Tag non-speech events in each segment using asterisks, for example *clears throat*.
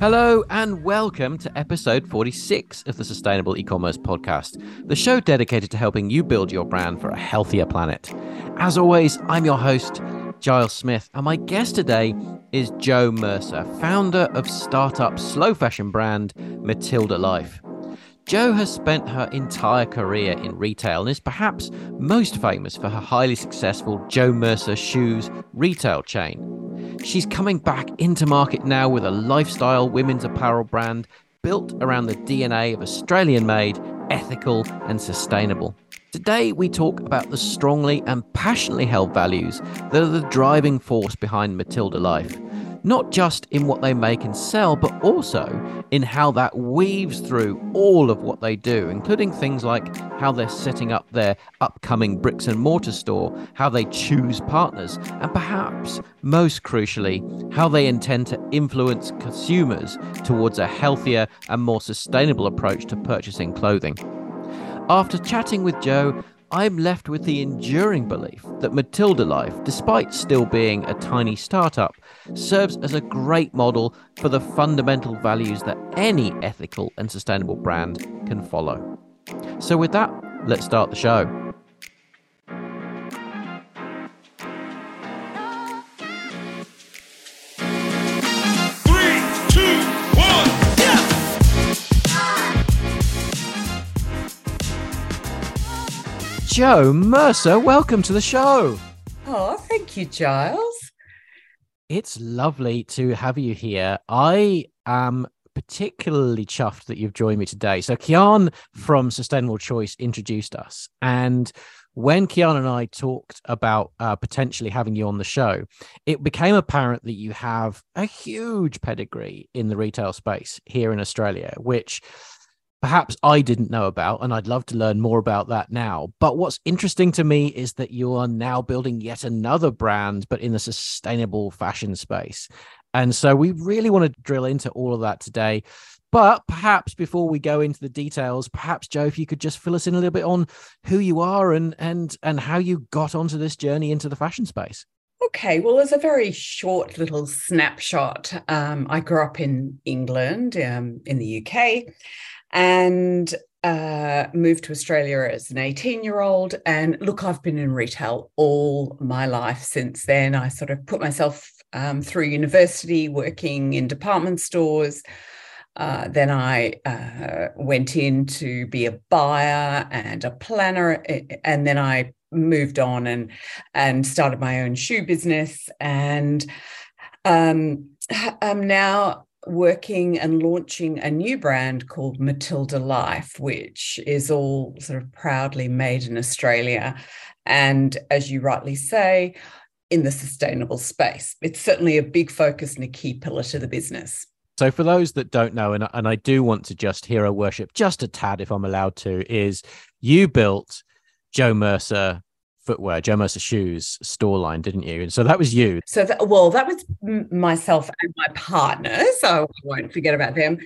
Hello and welcome to episode 46 of the Sustainable E-commerce podcast, the show dedicated to helping you build your brand for a healthier planet. As always, I'm your host, Giles Smith, and my guest today is Jo Mercer, founder of startup slow fashion brand Matilda Life. Jo has spent her entire career in retail and is perhaps most famous for her highly successful Jo Mercer Shoes retail chain. She's coming back into market now with a lifestyle women's apparel brand built around the DNA of Australian made, ethical, and sustainable. Today, we talk about the strongly and passionately held values that are the driving force behind Matilda Life not just in what they make and sell, but also in how that weaves through all of what they do, including things like how they're setting up their upcoming bricks and mortar store, how they choose partners, and perhaps most crucially, how they intend to influence consumers towards a healthier and more sustainable approach to purchasing clothing. After chatting with Jo, I'm left with the enduring belief that Matilda Life, despite still being a tiny startup, serves as a great model for the fundamental values that any ethical and sustainable brand can follow. So, with that, let's start the show. Jo Mercer, welcome to the show. Oh, thank you, Giles. It's lovely to have you here. I am particularly chuffed that you've joined me today. So, Kian from Sustainable Choice introduced us. And when Kian and I talked about uh, potentially having you on the show, it became apparent that you have a huge pedigree in the retail space here in Australia, which perhaps I didn't know about, and I'd love to learn more about that now. But what's interesting to me is that you are now building yet another brand, but in the sustainable fashion space. And so we really want to drill into all of that today. But perhaps before we go into the details, perhaps Jo, if you could just fill us in a little bit on who you are and and and how you got onto this journey into the fashion space. Okay, well, as a very short little snapshot, um, I grew up in England, um, in the UK, and uh, moved to Australia as an 18 year old. And look, I've been in retail all my life since then. I sort of put myself um, through university working in department stores. Uh, then I uh, went in to be a buyer and a planner, and then I moved on and and started my own shoe business. And um, I'm now working and launching a new brand called Matilda Life, which is all sort of proudly made in Australia. And as you rightly say, in the sustainable space. It's certainly a big focus and a key pillar to the business. So, for those that don't know, and, and I do want to just hero worship just a tad, if I'm allowed to, is you built Jo Mercer footwear, Jo Mercer shoes store line, didn't you? And so that was you. So, that, well, that was myself and my partner. So I won't forget about them.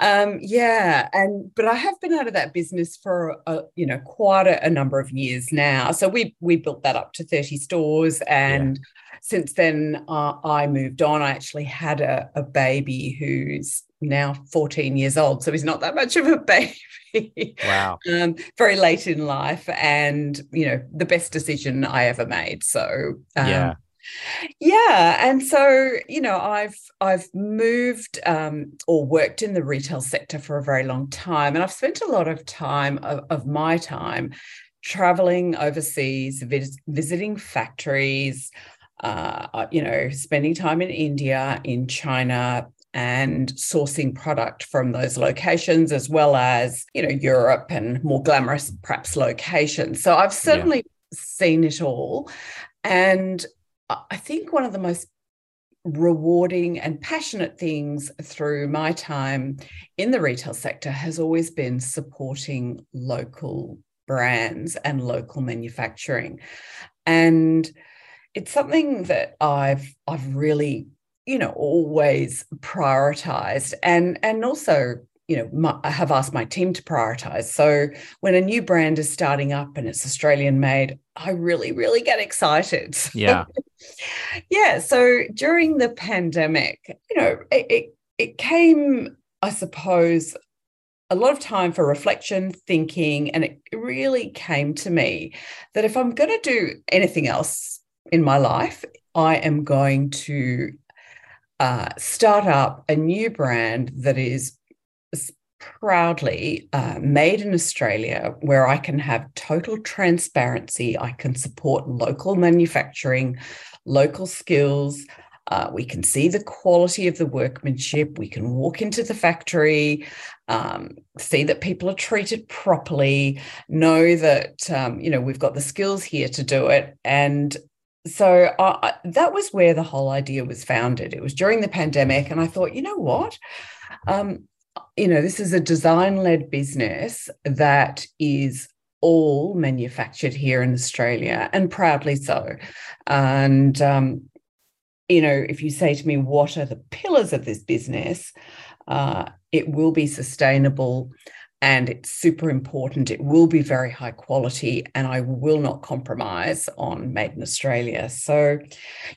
Um, yeah, and but I have been out of that business for a, you know quite a, a, number of years now. So we we built that up to thirty stores, and yeah. since then uh, I moved on. I actually had a, a baby who's now 14 years old so he's not that much of a baby. Wow. *laughs* Um, very late in life and you know the best decision i ever made so um, yeah. yeah and so you know i've i've moved um, or worked in the retail sector for a very long time and i've spent a lot of time of, of my time traveling overseas vis- visiting factories uh, you know, spending time in India, in China, and sourcing product from those locations as well as you know Europe and more glamorous perhaps locations. So I've certainly yeah. seen it all. And I think one of the most rewarding and passionate things through my time in the retail sector has always been supporting local brands and local manufacturing. And it's something that I've I've really you know always prioritized and and also you know, my, I have asked my team to prioritize. So when a new brand is starting up and it's Australian made, I really, really get excited. *laughs* Yeah. yeah. So during the pandemic, you know, it, it, it came, I suppose, a lot of time for reflection, thinking, and it really came to me that if I'm going to do anything else in my life, I am going to uh, start up a new brand that is proudly uh, made in Australia, where I can have total transparency. I can support local manufacturing, local skills. Uh, we can see the quality of the workmanship. We can walk into the factory, um, see that people are treated properly, know that um, you know we've got the skills here to do it, and so that was where the whole idea was founded. It was during the pandemic, and I thought, you know what, um, you know, this is a design-led business that is all manufactured here in Australia, and proudly so. And um, you know, if you say to me, what are the pillars of this business? Uh, it will be sustainable and it's super important. It will be very high quality, and I will not compromise on Made in Australia. So,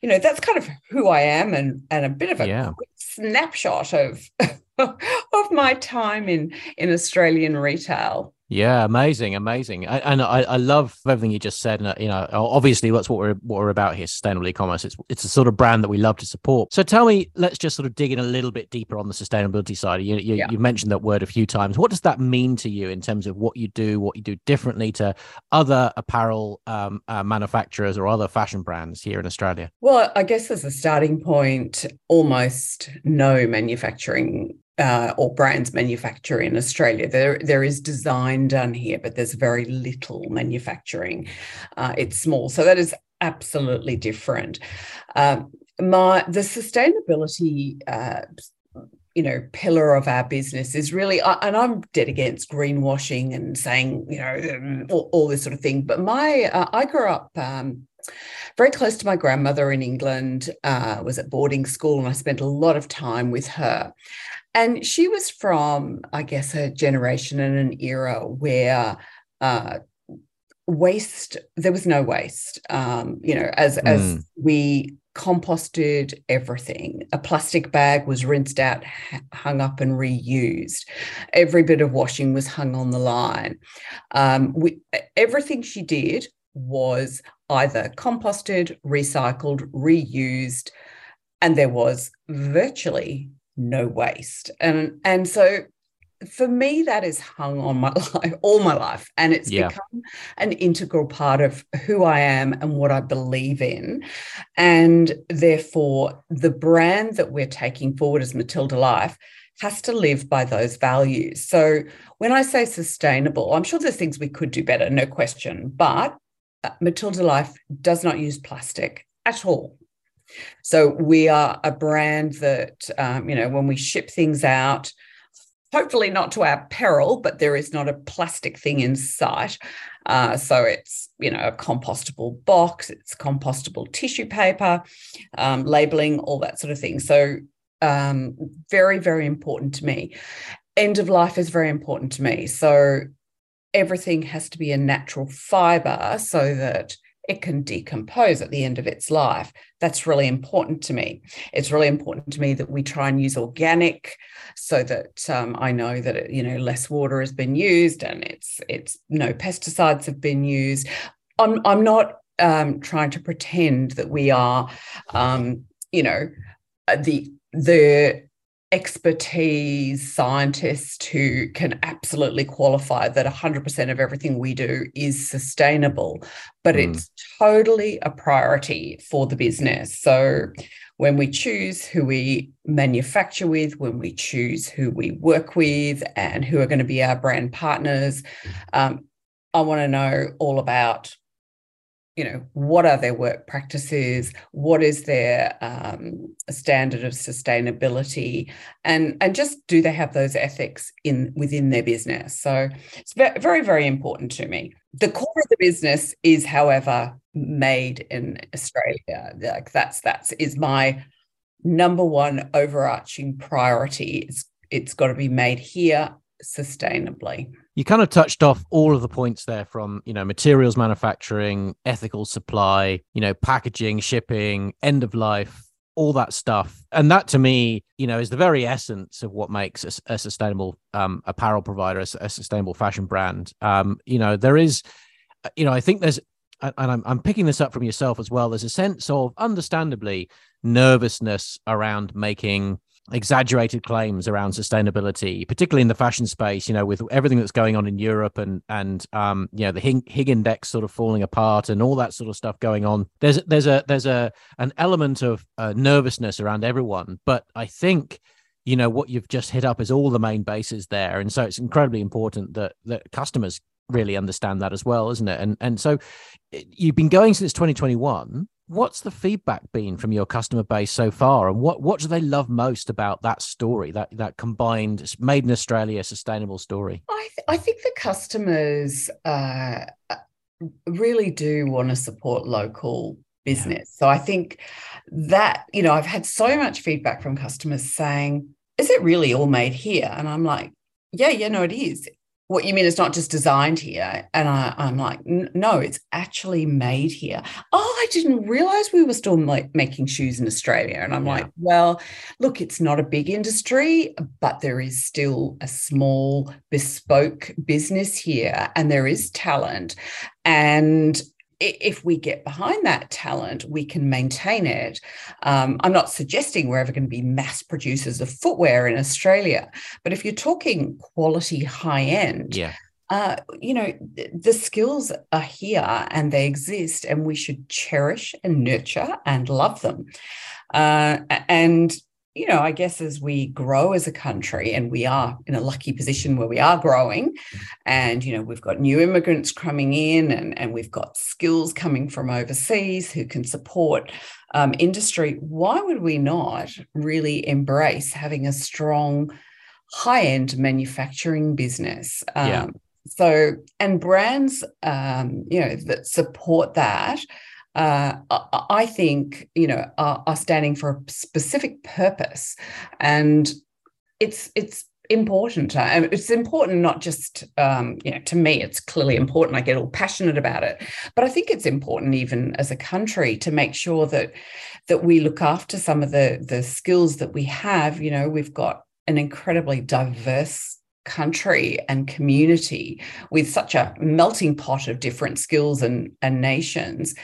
you know, that's kind of who I am, and and a bit of a yeah. snapshot of *laughs* of my time in in Australian retail. Yeah, amazing, amazing, I, and I, I love everything you just said. And you know, obviously, that's what we're what we're about here: sustainable e-commerce. It's it's a sort of brand that we love to support. So, tell me, let's just sort of dig in a little bit deeper on the sustainability side. You you, yeah. you mentioned that word a few times. What does that mean to you in terms of what you do, what you do differently to other apparel um, uh, manufacturers or other fashion brands here in Australia? Well, I guess as a starting point, almost no manufacturing uh, or brands manufacture in Australia. There, there is design done here, but there's very little manufacturing. Uh, it's small, so that is absolutely different. Um, my the sustainability. Uh, you know, pillar of our business is really, and I'm dead against greenwashing and saying, you know, um, all, all this sort of thing. But my, uh, I grew up um, very close to my grandmother in England, uh, was at boarding school, and I spent a lot of time with her. And she was from, I guess, a generation and an era where uh, waste, there was no waste. Um, you know, as, mm. as we composted everything. A plastic bag was rinsed out, hung up, and reused. Every bit of washing was hung on the line. Um, we, everything she did was either composted, recycled, reused, and there was virtually no waste. And and so for me, that is hung on my *laughs* life all my life. And it's yeah. become an integral part of who I am and what I believe in. And therefore, the brand that we're taking forward as Matilda Life has to live by those values. So when I say sustainable, I'm sure there's things we could do better, no question. But uh, Matilda Life does not use plastic at all. So we are a brand that, um, you know, when we ship things out, hopefully not to our peril, but there is not a plastic thing in sight. Uh, so it's, you know, a compostable box, it's compostable tissue paper, um, labeling, all that sort of thing. So um, very, very important to me. End of life is very important to me. So everything has to be a natural fiber so that it can decompose at the end of its life. That's really important to me. It's really important to me that we try and use organic so that um, I know that it, you know less water has been used and it's it's no pesticides have been used. I'm I'm not um, trying to pretend that we are um, you know the the expertise scientists who can absolutely qualify that 100% of everything we do is sustainable, but mm. it's totally a priority for the business. So when we choose who we manufacture with, when we choose who we work with, and who are going to be our brand partners, um, I want to know all about you know what are their work practices? What is their um, standard of sustainability? And and just do they have those ethics in within their business? So it's very very important to me. The core of the business is however made in australia. Like that's that's is my number one overarching priority. It's it's got to be made here sustainably. You kind of touched off all of the points there from, you know, materials manufacturing, ethical supply, you know, packaging, shipping, end of life, all that stuff. And that to me, you know, is the very essence of what makes a, a sustainable um, apparel provider, a, a, sustainable fashion brand. Um, you know, there is, uh, you know, I think there's, and I'm, I'm picking this up from yourself as well. There's a sense of understandably nervousness around making exaggerated claims around sustainability, particularly in the fashion space. You know, with everything that's going on in Europe and and um, you know the Higg, index sort of falling apart and all that sort of stuff going on. There's there's a there's a an element of uh, nervousness around everyone, but I think you know what you've just hit up is all the main bases there, and so it's incredibly important that that customers really understand that as well, isn't it? And and so you've been going since 2021 what's the feedback been from your customer base so far and what what do they love most about that story that that combined made in australia sustainable story? I, th- I think the customers uh, really do want to support local business. Yeah. so i think that you know i've had so much feedback from customers saying is it really all made here? And i'm like yeah yeah no it is what you mean it's not just designed here? And I, am like no it's actually made here. Oh i didn't realize we were still making shoes in australia. And i'm yeah. like well look it's not a big industry but there is still a small bespoke business here and there is talent. And if we get behind that talent, we can maintain it. Um, I'm not suggesting we're ever going to be mass producers of footwear in Australia, but if you're talking quality high end, yeah. Uh, you know, the skills are here and they exist, and we should cherish and nurture and love them. Uh, and you know, I guess as we grow as a country, and we are in a lucky position where we are growing, and you know, we've got new immigrants coming in, and, and we've got skills coming from overseas who can support um, industry. Why would we not really embrace having a strong high end manufacturing business? Um, yeah. So, and brands, um, you know, that support that uh, I think you know are, are, standing for a specific purpose, and it's it's important. Uh, it's important not just um, you know to me. It's clearly important. I get all passionate about it, but I think it's important even as a country to make sure that that we look after some of the the skills that we have. You know, we've got an incredibly diverse country and community with such a melting pot of different skills and, and nations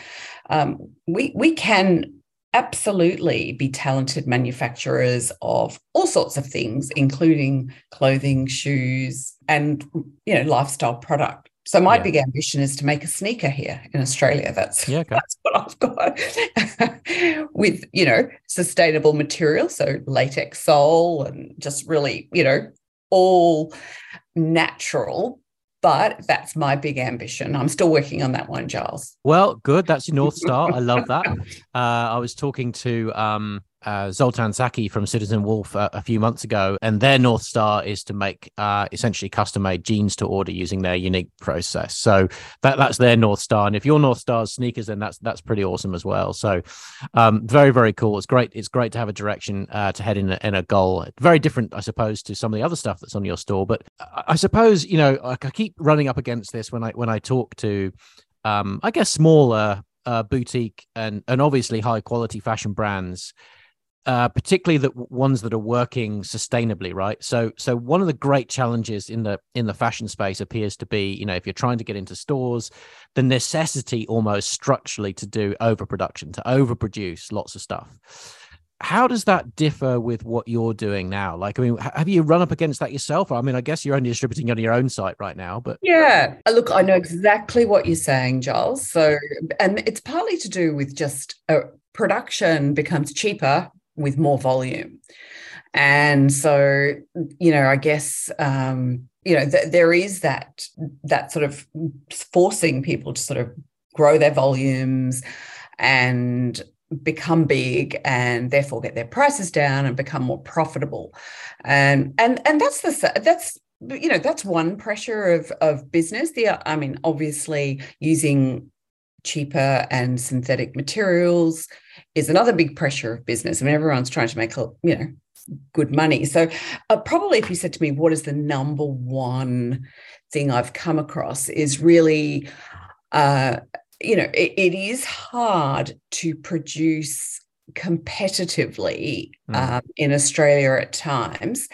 um, we we can absolutely be talented manufacturers of all sorts of things, including clothing, shoes, and you know lifestyle product. So my yeah. big ambition is to make a sneaker here in Australia. That's yeah, okay. that's what I've got *laughs* with you know sustainable material, so latex sole and just really you know all natural but that's my big ambition. I'm still working on that one, Giles. Well, good. That's your North Star. I love that. *laughs* Uh, I was talking to um, uh, Zoltan Csaky from Citizen Wolf uh, a few months ago, and their North Star is to make uh, essentially custom made jeans to order using their unique process. So that that's their North Star. And if your North Star is sneakers, then that's that's pretty awesome as well. So um, very very cool. It's great. It's great to have a direction uh, to head in a, a goal. Very different, I suppose, to some of the other stuff that's on your store. But I suppose you know I keep running up against this when I when I talk to um, I guess smaller uh, boutique and and obviously high quality fashion brands uh, particularly the ones that are working sustainably, right? So, so one of the great challenges in the in the fashion space appears to be, you know, if you're trying to get into stores, the necessity almost structurally to do overproduction, to overproduce lots of stuff. How does that differ with what you're doing now? Like, I mean, have you run up against that yourself? I mean, I guess you're only distributing on your own site right now, but yeah, uh, look, I know exactly what you're saying, Giles. So, and it's partly to do with just uh, production becomes cheaper with more volume. And so, you know, I guess um, you know th- there is that that sort of forcing people to sort of grow their volumes and become big and therefore get their prices down and become more profitable and and and that's the that's you know that's one pressure of of business the i mean obviously using cheaper and synthetic materials is another big pressure of business. I mean, everyone's trying to make you know good money. So, uh, probably if you said to me, what is the number one thing I've come across, is really, uh, you know, it, it is hard to produce competitively mm. um, in Australia at times.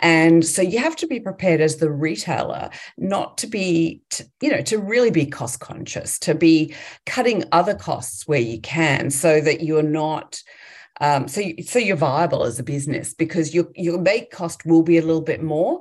And so you have to be prepared as the retailer not to be, to, you know, to really be cost conscious, to be cutting other costs where you can so that you're not. Um, so, you, so you're viable as a business because your your make cost will be a little bit more,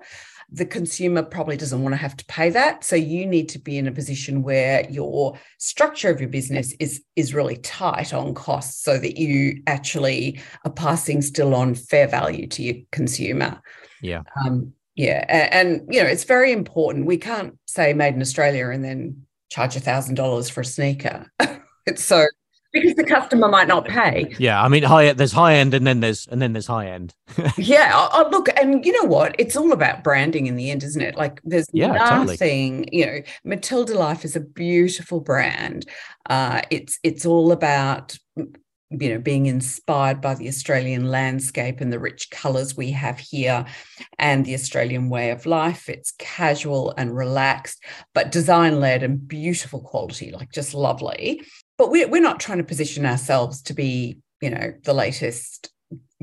the consumer probably doesn't want to have to pay that. So you need to be in a position where your structure of your business is is really tight on costs so that you actually are passing still on fair value to your consumer. Yeah. Um, yeah and, and you know it's very important. We can't say made in australia and then charge a thousand dollars for a sneaker. *laughs* It's so because the customer might not pay. Yeah, I mean, high there's high end, and then there's and then there's high end. *laughs* yeah, oh, look, and you know what? It's all about branding in the end, isn't it? Like, there's yeah, nothing. Totally. You know, Matilda Life is a beautiful brand. Uh, it's it's all about you know being inspired by the australian landscape and the rich colors we have here and the australian way of life. It's casual and relaxed but design led and beautiful quality like just lovely. But we're, we're not trying to position ourselves to be you know the latest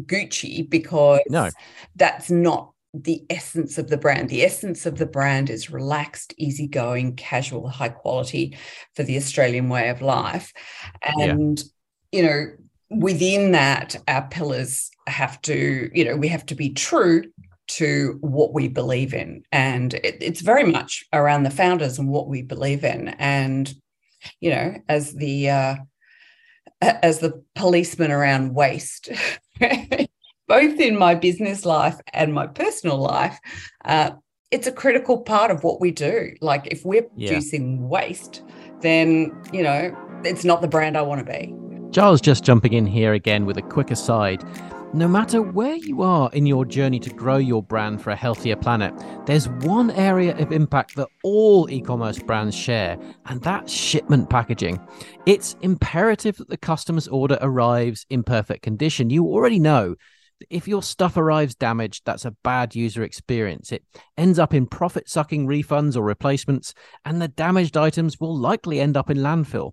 gucci because no. that's not the essence of the brand. The essence of the brand is relaxed easygoing casual high quality for the australian way of life. And yeah. You know within that our pillars have to you know we have to be true to what we believe in and it, it's very much around the founders and what we believe in and you know, as the uh, as the policeman around waste, *laughs* both in my business life and my personal life, uh, it's a critical part of what we do. Like if we're yeah. producing waste, then you know it's not the brand I want to be. Giles just jumping in here again with a quick aside. No matter where you are in your journey to grow your brand for a healthier planet, there's one area of impact that all e commerce brands share, and that's shipment packaging. It's imperative that the customer's order arrives in perfect condition. You already know if your stuff arrives damaged, that's a bad user experience. It ends up in profit sucking refunds or replacements, and the damaged items will likely end up in landfill.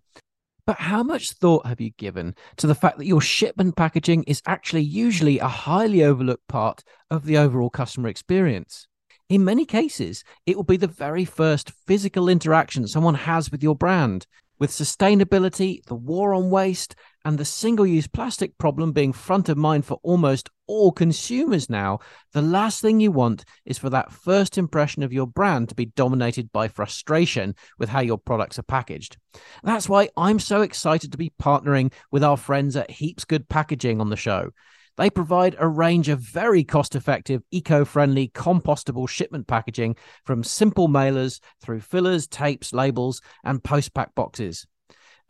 But how much thought have you given to the fact that your shipment packaging is actually usually a highly overlooked part of the overall customer experience? In many cases, it will be the very first physical interaction someone has with your brand. With sustainability, the war on waste, and the single use plastic problem being front of mind for almost all consumers now, the last thing you want is for that first impression of your brand to be dominated by frustration with how your products are packaged. That's why I'm so excited to be partnering with our friends at Heaps Good Packaging on the show. They provide a range of very cost effective, eco friendly, compostable shipment packaging from simple mailers through fillers, tapes, labels, and post pack boxes.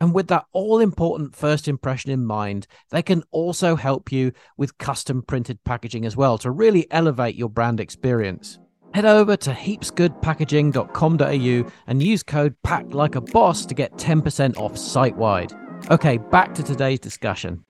And with that all important first impression in mind, they can also help you with custom printed packaging as well to really elevate your brand experience. Head over to heapsgoodpackaging.com.au and use code PACK like a boss to get 10% off site wide. Okay, back to today's discussion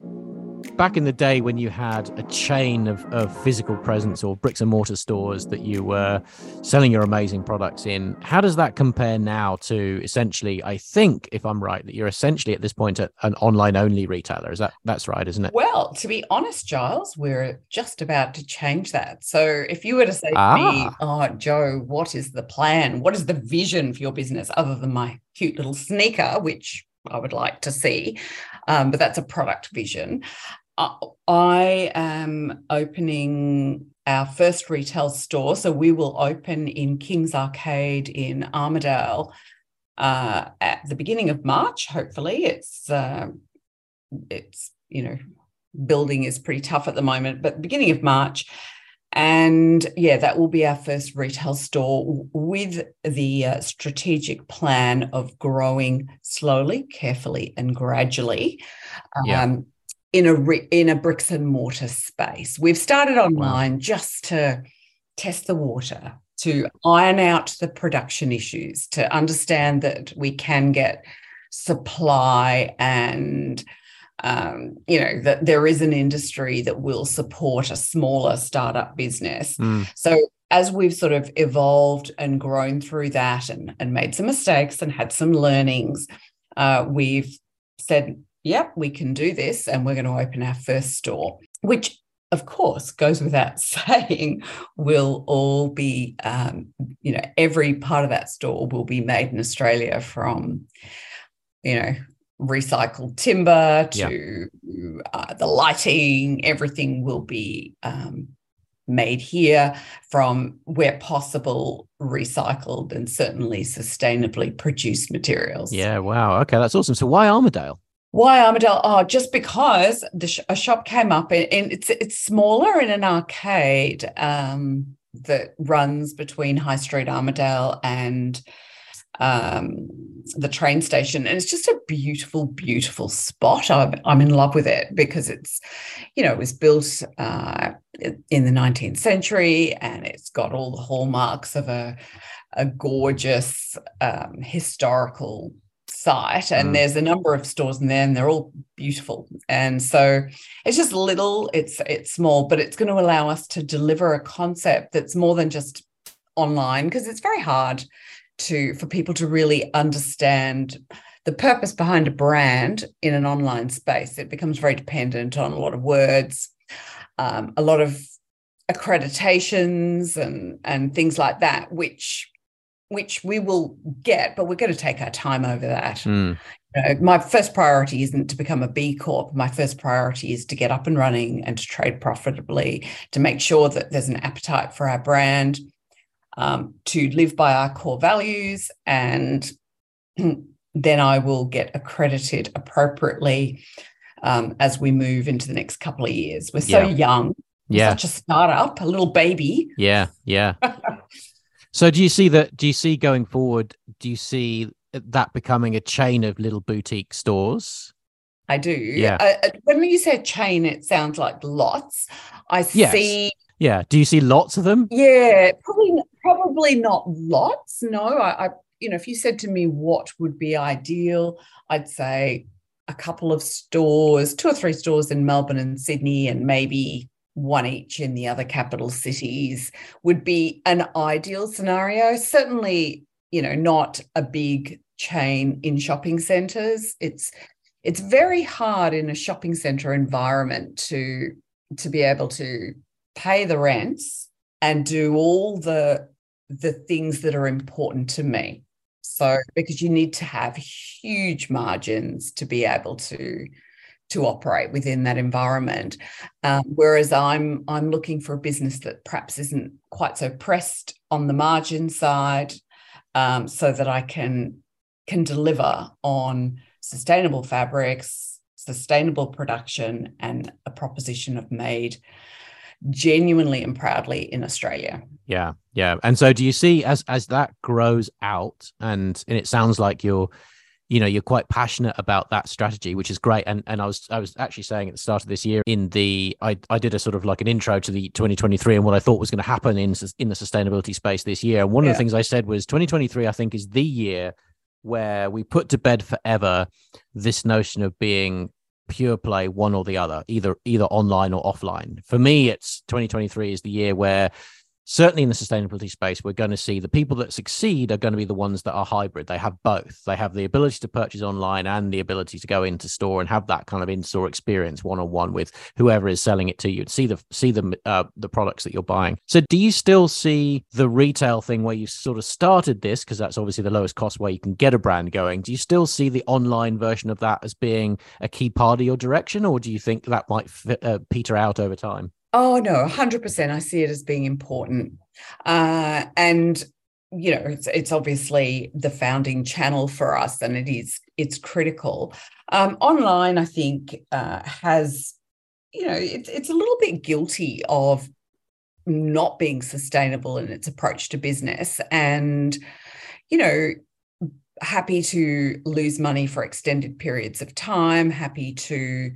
back in the day when you had a chain of, of physical presence or bricks and mortar stores that you were selling your amazing products in, how does that compare now to essentially, I think, if I'm right, that you're essentially at this point an online only retailer? Is that that's right, isn't it? Well, to be honest, Giles, we're just about to change that. So if you were to say ah. to me, ah. Oh, Jo, what is the plan? What is the vision for your business other than my cute little sneaker, which I would like to see, um, but that's a product vision. I am opening our first retail store. So we will open in King's Arcade in Armadale uh, at the beginning of March. Hopefully, it's uh, it's you know building is pretty tough at the moment, but beginning of March. And yeah, that will be our first retail store with the uh, strategic plan of growing slowly, carefully, and gradually. Yeah. In a in a bricks and mortar space. We've started online just to test the water, to iron out the production issues, to understand that we can get supply and um, you know that there is an industry that will support a smaller startup business. Mm. So as we've sort of evolved and grown through that and, and made some mistakes and had some learnings, uh, we've said, yep, we can do this. And we're going to open our first store, which of course goes without *laughs* saying will all be um, you know every part of that store will be made in australia from you know recycled timber to yeah. uh, the lighting everything will be um, made here from where possible recycled and certainly sustainably produced materials yeah wow okay that's awesome so why armadale why Armadale? Oh, just because sh- a shop came up and, and, it's it's smaller in an arcade um, that runs between High Street Armadale and um, the train station, and it's just a beautiful, beautiful spot. I'm I'm in love with it because it's, you know, it was built uh, in the 19th century, and it's got all the hallmarks of a a gorgeous um, historical site and mm. there's a number of stores in there and they're all beautiful and so it's just little it's it's small but it's going to allow us to deliver a concept that's more than just online because it's very hard to for people to really understand the purpose behind a brand in an online space it becomes very dependent on a lot of words um, a lot of accreditations and and things like that which which we will get, but we're going to take our time over that. Mm. You know, my first priority isn't to become a B Corp. My first priority is to get up and running and to trade profitably, to make sure that there's an appetite for our brand, um, to live by our core values, and *clears throat* then I will get accredited appropriately um, as we move into the next couple of years. We're so yeah. young. Yeah. Such a startup, a little baby. Yeah. Yeah. *laughs* So do you see that? Do you see going forward? Do you see that becoming a chain of little boutique stores? I do. Yeah. Uh, when you say chain, it sounds like lots. I yes. see. Yeah. Do you see lots of them? Yeah, probably. Probably not lots. No, I, I. You know, if you said to me what would be ideal, I'd say a couple of stores, two or three stores in Melbourne and Sydney, and maybe one each in the other capital cities would be an ideal scenario. Certainly, you know, not a big chain in shopping centers. It's it's very hard in a shopping center environment to to be able to pay the rents and do all the the things that are important to me. So because you need to have huge margins to be able to to operate within that environment. Um, whereas I'm I'm looking for a business that perhaps isn't quite so pressed on the margin side, um, so that I can can deliver on sustainable fabrics, sustainable production, and a proposition of made genuinely and proudly in Australia. Yeah, yeah. And so, do you see as as that grows out, and and it sounds like you're you know you're quite passionate about that strategy which is great. And and i was i was actually saying at the start of this year in the i i did a sort of like an intro to the 2023 and what i thought was going to happen in in the sustainability space this year. And one yeah. of the things i said was 2023 i think is the year where we put to bed forever this notion of being pure play one or the other either either online or offline. For me it's 2023 is the year where certainly in the sustainability space, we're going to see the people that succeed are going to be the ones that are hybrid. They have both. They have the ability to purchase online and the ability to go into store and have that kind of in-store experience one on one with whoever is selling it to you. And see the see the uh, the products that you're buying. So, do you still see the retail thing where you sort of started this because that's obviously the lowest cost way you can get a brand going? Do you still see the online version of that as being a key part of your direction, or do you think that might fit, uh, peter out over time? Oh no, hundred percent. I see it as being important, uh, and you know, it's it's obviously the founding channel for us, and it is it's critical. Um, online, I think, uh, has you know, it's it's a little bit guilty of not being sustainable in its approach to business, and you know, happy to lose money for extended periods of time, happy to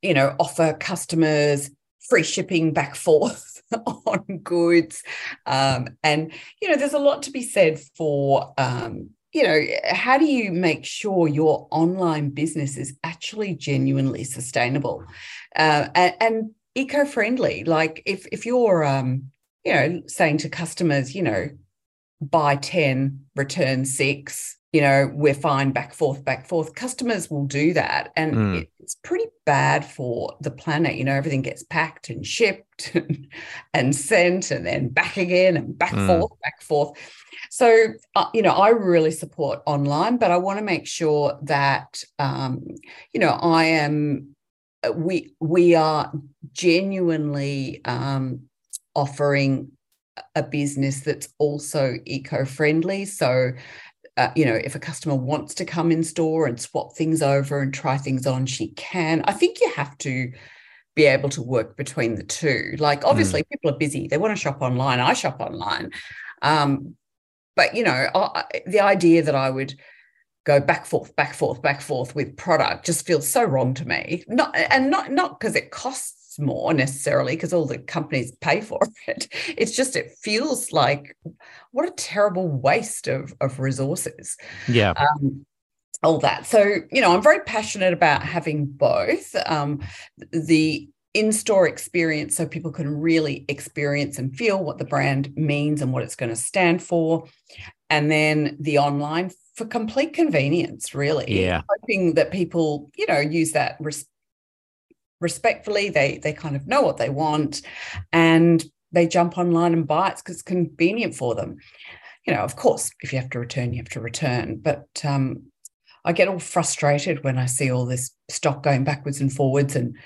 you know offer customers free shipping back *laughs* forth on goods. Um, and, you know, there's a lot to be said for, um, you know, how do you make sure your online business is actually genuinely sustainable uh, and, and eco-friendly? Like if if you're um, you know saying to customers, you know, buy ten, return six, you know, we're fine, back forth, back forth. Customers will do that, and mm. it's pretty bad for the planet. You know, everything gets packed and shipped *laughs* and, and sent, and then back again and back mm. forth, back forth so, uh, you know, I really support online, but I want to make sure that, um, you know, I am, uh, we, we are genuinely um, offering a business that's also eco-friendly. So, uh, you know, if a customer wants to come in store and swap things over and try things on, she can. I think you have to be able to work between the two. Like, obviously, mm. people are busy; they want to shop online. I shop online, um, but you know I, the idea that i would go back forth back forth back forth with product just feels so wrong to me not and not not because it costs more necessarily because all the companies pay for *laughs* it. It's just it feels like what a terrible waste of of resources. Yeah. Um, all that. So you know i'm very passionate about having both um, the in-store experience so people can really experience and feel what the brand means and what it's going to stand for and then the online for complete convenience really. Yeah. Hoping that people you know use that res- respectfully they they kind of know what they want and they jump online and buy it because it's convenient for them you know of course if you have to return you have to return but um I get all frustrated when I see all this stock going backwards and forwards and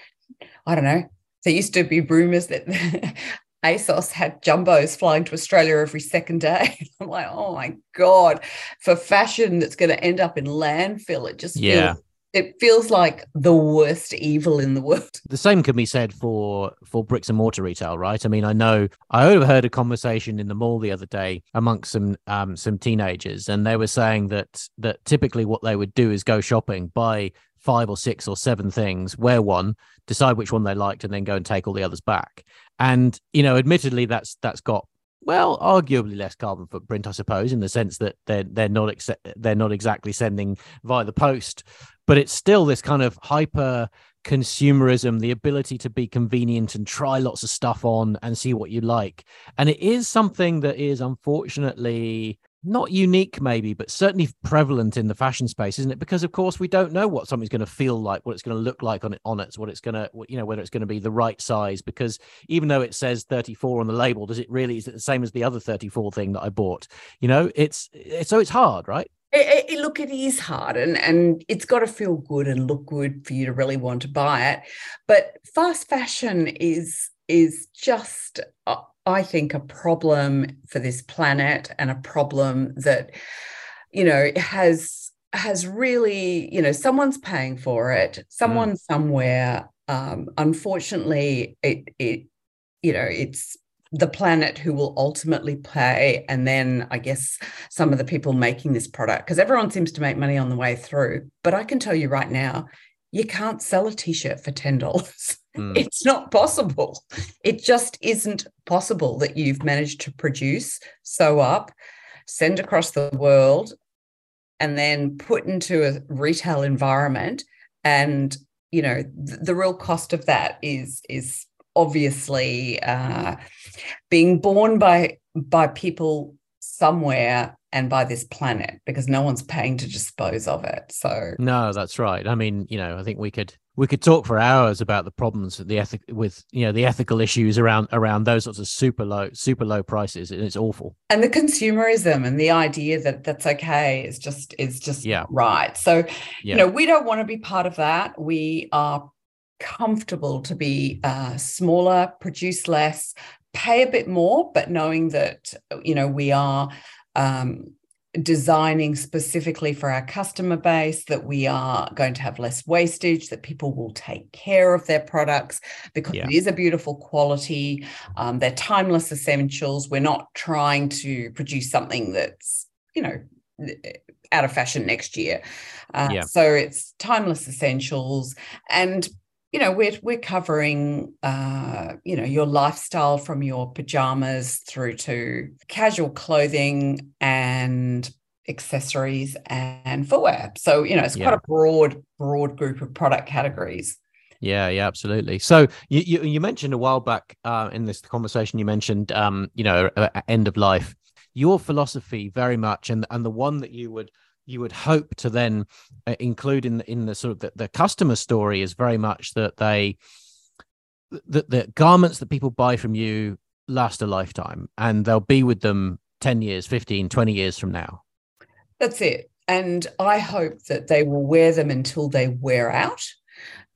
I don't know. There used to be rumors that *laughs* ASOS had jumbos flying to Australia every second day. *laughs* I'm like, oh my God, for fashion that's going to end up in landfill, it just yeah. feels it feels like the worst evil in the world. The same can be said for for bricks and mortar retail, right? I mean, I know I overheard a conversation in the mall the other day amongst some um, some teenagers, and they were saying that that typically what they would do is go shopping, buy five or six or seven things, wear one, decide which one they liked, and then go and take all the others back. And you know, admittedly, that's that's got well, arguably less carbon footprint, I suppose, in the sense that they're they're not ex- they're not exactly sending via the post, but it's still this kind of hyper consumerism, the ability to be convenient and try lots of stuff on and see what you like, and it is something that is unfortunately not unique maybe but certainly prevalent in the fashion space isn't it? Because of course we don't know what something's going to feel like what it's going to look like on it on it what it's going to you know whether it's going to be the right size because even though it says 34 on the label does it really is it the same as the other 34 thing that i bought? You know it's, it's so it's hard right it, it, look, it is hard, and and it's got to feel good and look good for you to really want to buy it. But fast fashion is is just uh, I think, a problem for this planet and a problem that, you know, has has really, you know, someone's paying for it, someone mm. somewhere. Um, unfortunately, it it you know it's the planet who will ultimately pay and then i guess some of the people making this product because everyone seems to make money on the way through but i can tell you right now you can't sell a t-shirt for $10 Mm. *laughs* It's not possible. It just isn't possible that you've managed to produce, sew up, send across the world, and then put into a retail environment. And you know, th- the real cost of that is is obviously uh, being borne by by people somewhere and by this planet because no one's paying to dispose of it. So no that's right. I mean you know i think we could we could talk for hours about the problems the ethic with you know the ethical issues around around those sorts of super low super low prices. And it's awful. And the consumerism and the idea that that's okay is just is just yeah. right. So yeah. you know we don't want to be part of that. We are comfortable to be uh, smaller produce less pay a bit more but knowing that you know we are um, designing specifically for our customer base that we are going to have less wastage that people will take care of their products because yeah. it is a beautiful quality um, they're timeless essentials we're not trying to produce something that's you know out of fashion next year uh, yeah. so it's timeless essentials and you know we're we're covering uh, you know your lifestyle from your pajamas through to casual clothing and accessories, and footwear. So, you know, it's quite a broad, broad group of product categories. Yeah, yeah, absolutely. So you you, you mentioned a while back uh, in this conversation, you mentioned um, you know, end of life. Your philosophy very much, and and the one that you would you would hope to then uh, include in the, in the sort of the, the customer story is very much that they that the garments that people buy from you last a lifetime and they'll be with them 10 years 15 20 years from now. That's it. And i hope that they will wear them until they wear out.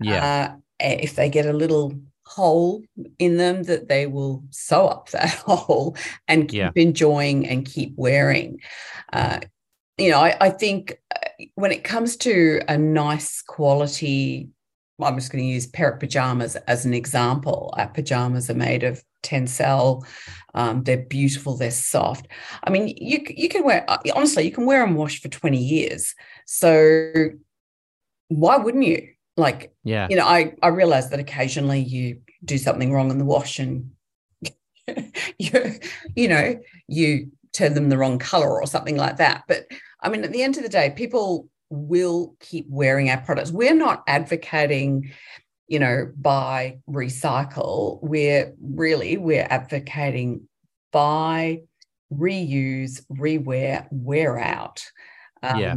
Yeah. Uh, if they get a little hole in them that they will sew up that *laughs* hole and keep yeah. enjoying and keep wearing. Uh, you know I, I think uh, when it comes to a nice quality I'm just going to use parrot pajamas as an example. Our pajamas are made of tencel. Um, they're beautiful. They're soft. I mean, you you can wear uh, honestly, you can wear them washed for 20 years. So why wouldn't you? Like, yeah, you know, I I realize that occasionally you do something wrong in the wash and *laughs* you you know you turn them the wrong color or something like that. But I mean, at the end of the day, people will keep wearing our products. We're not advocating, you know, buy, recycle. We're really we're advocating buy, reuse, rewear, wear out. Um, yeah.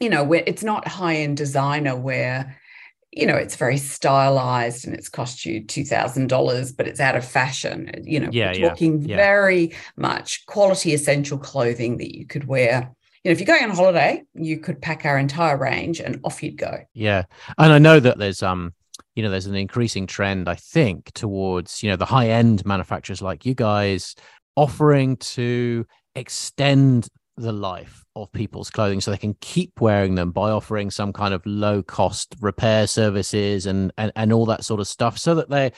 You know, where it's not high end designer where you know it's very stylized and it's cost you two thousand dollars, but it's out of fashion. You know, yeah, we're talking yeah, very much quality essential clothing that you could wear you know, if you're going on holiday, you could pack our entire range and off you'd go. Yeah. And I know that there's um you know there's an increasing trend i think towards you know the high end manufacturers like you guys offering to extend the life of people's clothing so they can keep wearing them by offering some kind of low cost repair services and, and and all that sort of stuff so that they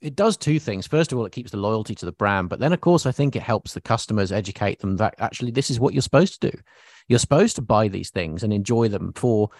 it does two things. First of all, it keeps the loyalty to the brand, but then of course I think it helps the customers educate them that actually this is what you're supposed to do. You're supposed to buy these things and enjoy them for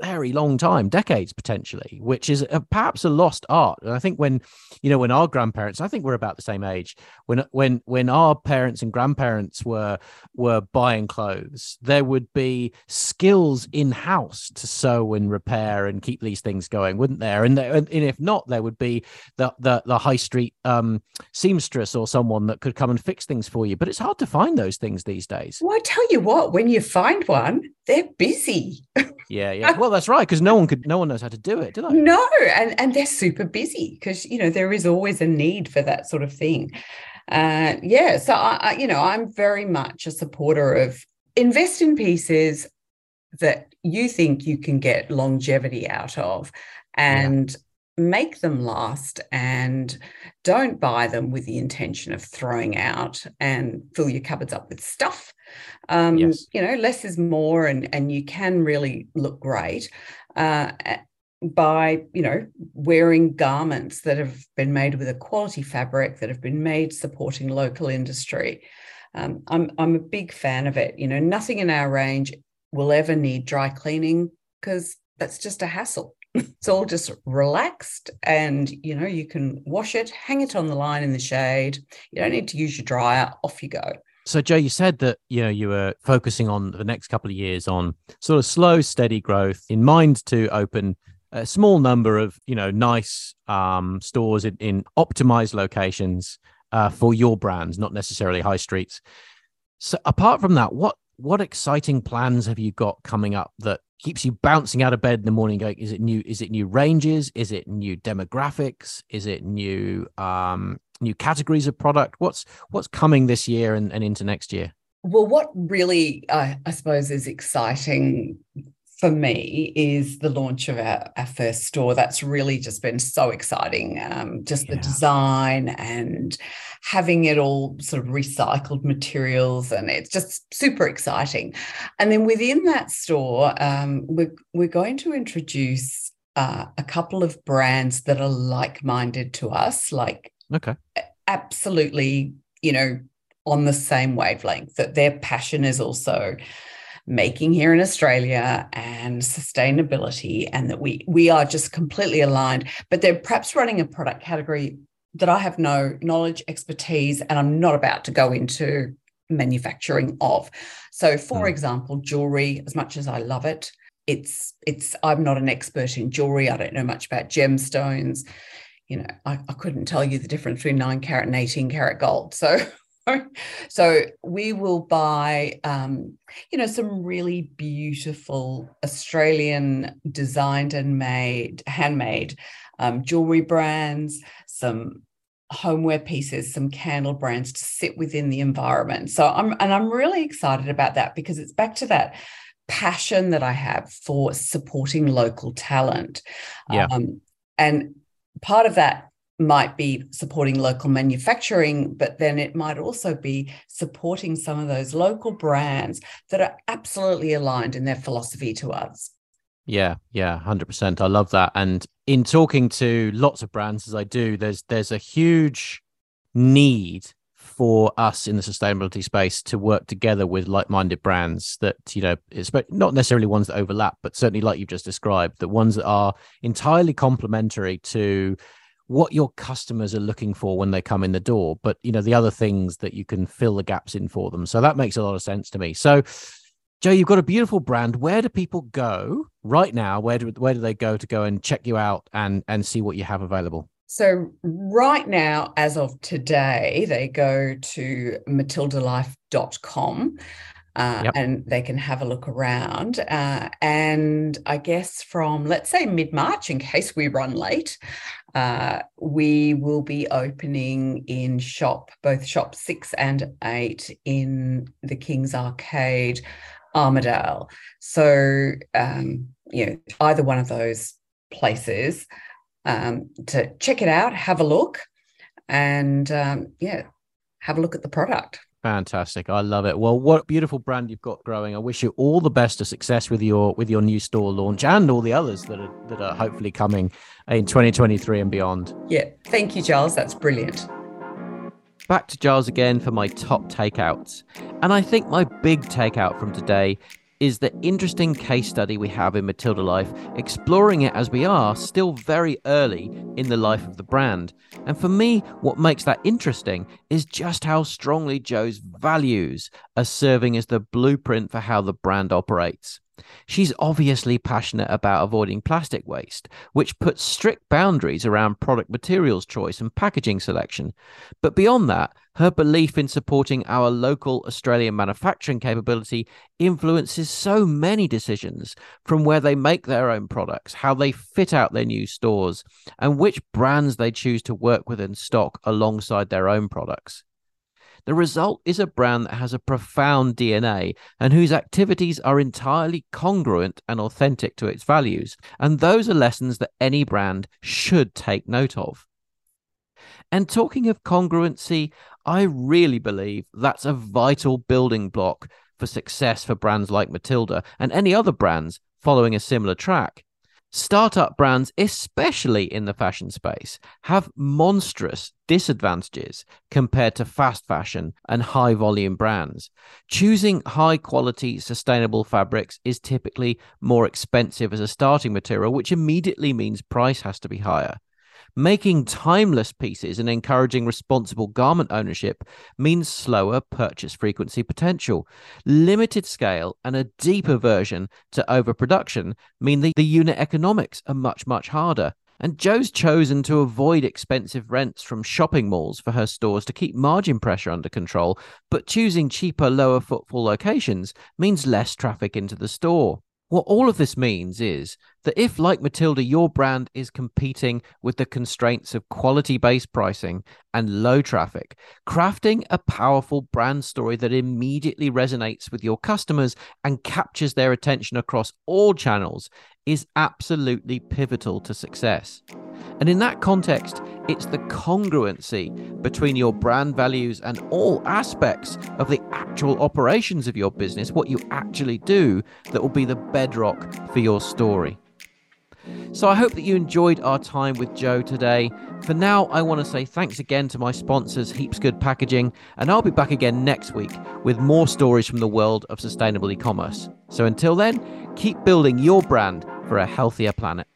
very long time, decades potentially, which is a, perhaps a lost art. And I think when, you know, when our grandparents, I think we're about the same age, when when when our parents and grandparents were were buying clothes, there would be skills in house to sew and repair and keep these things going, wouldn't there? And, there, and if not, there would be the the, the high street um, seamstress or someone that could come and fix things for you. But it's hard to find those things these days. Well, I tell you what, when you find one, they're busy. yeah, yeah. *laughs* Well, that's right because no one could, no one knows how to do it, do they? No, and and they're super busy because you know there is always a need for that sort of thing. Uh, yeah, so I, I, you know, I'm very much a supporter of invest in pieces that you think you can get longevity out of, and make them last and don't buy them with the intention of throwing out and fill your cupboards up with stuff um, yes. you know less is more and and you can really look great uh, by you know wearing garments that have been made with a quality fabric that have been made supporting local industry. Um, I'm, I'm a big fan of it. You know nothing in our range will ever need dry cleaning because that's just a hassle. *laughs* It's all just relaxed and you know you can wash it hang it on the line in the shade. You don't need to use your dryer off you go so Jo you said that you know you were focusing on the next couple of years on sort of slow steady growth in mind to open a small number of you know nice um, stores in, in optimized locations uh, for your brands not necessarily high streets. So apart from that what what exciting plans have you got coming up that keeps you bouncing out of bed in the morning going is it new is it new ranges? Is it new demographics? Is it new um new categories of product what's what's coming this year and, and into next year well what really uh, i suppose is exciting for me is the launch of our, our first store. That's really just been so exciting. Um, just yeah. the design and having it all sort of recycled materials, and it's just super exciting. And then within that store, um, we're, we're going to introduce uh, a couple of brands that are like minded to us, like okay, absolutely, you know, on the same wavelength, that their passion is also making here in Australia and sustainability, and that we we are just completely aligned. But they're perhaps running a product category that I have no knowledge, expertise, and I'm not about to go into manufacturing of. So, for Mm. example, jewelry, as much as I love it, it's it's I'm not an expert in jewelry. I don't know much about gemstones. You know, I, I couldn't tell you the difference between nine carat and 18 carat gold. So *laughs* so we will buy um, you know some really beautiful australian designed and made handmade um, jewelry brands some homeware pieces some candle brands to sit within the environment so i'm and i'm really excited about that because it's back to that passion that i have for supporting local talent Yeah. um, and part of that might be supporting local manufacturing, but then it might also be supporting some of those local brands that are absolutely aligned in their philosophy to us. Yeah, yeah, hundred percent. I love that. And in talking to lots of brands as I do, there's there's a huge need for us in the sustainability space to work together with like-minded brands that you know, it's not necessarily ones that overlap, but certainly like you've just described, the ones that are entirely complementary to what your customers are looking for when they come in the door, but you know the other things that you can fill the gaps in for them. So that makes a lot of sense to me. So. Jo, you've got a beautiful brand. Where do people go right now? Where do where do they go to go and check you out and and see what you have available? So, right now, as of today, they go to matildalife.com uh, Yep. and they can have a look around. Uh, and I guess from, let's say, mid March, in case we run late, uh, we will be opening in shop, both shop six and eight in the King's Arcade, Armadale. So, um, you know, either one of those places um, to check it out, have a look, and um, yeah, have a look at the product. Fantastic. I love it. Well, what beautiful brand you've got growing. I wish you all the best of success with your with your new store launch and all the others that are that are hopefully coming in 2023 and beyond. Yeah, thank you, Giles. That's brilliant. Back to Giles again for my top takeouts. And I think my big takeout from today is the interesting case study we have in Matilda Life, exploring it as we are still very early in the life of the brand. And for me, what makes that interesting is just how strongly Jo's values are serving as the blueprint for how the brand operates. She's obviously passionate about avoiding plastic waste, which puts strict boundaries around product materials choice and packaging selection. But beyond that, her belief in supporting our local Australian manufacturing capability influences so many decisions from where they make their own products, how they fit out their new stores, and which brands they choose to work with and stock alongside their own products. The result is a brand that has a profound DNA and whose activities are entirely congruent and authentic to its values. And those are lessons that any brand should take note of. And talking of congruency, I really believe that's a vital building block for success for brands like Matilda and any other brands following a similar track. Startup brands, especially in the fashion space, have monstrous disadvantages compared to fast fashion and high volume brands. Choosing high quality, sustainable fabrics is typically more expensive as a starting material, which immediately means price has to be higher. Making timeless pieces and encouraging responsible garment ownership means slower purchase frequency potential. Limited scale and a deeper version to overproduction mean the, the unit economics are much, much harder. And Jo's chosen to avoid expensive rents from shopping malls for her stores to keep margin pressure under control, but choosing cheaper, lower footfall locations means less traffic into the store. What all of this means is that if, like Matilda, your brand is competing with the constraints of quality based pricing and low traffic, crafting a powerful brand story that immediately resonates with your customers and captures their attention across all channels is absolutely pivotal to success. And in that context, it's the congruency between your brand values and all aspects of the actual operations of your business, what you actually do, that will be the bedrock for your story. So I hope that you enjoyed our time with Jo today. For now, I want to say thanks again to my sponsors, Heaps Good Packaging, and I'll be back again next week with more stories from the world of sustainable e commerce. So until then, keep building your brand for a healthier planet.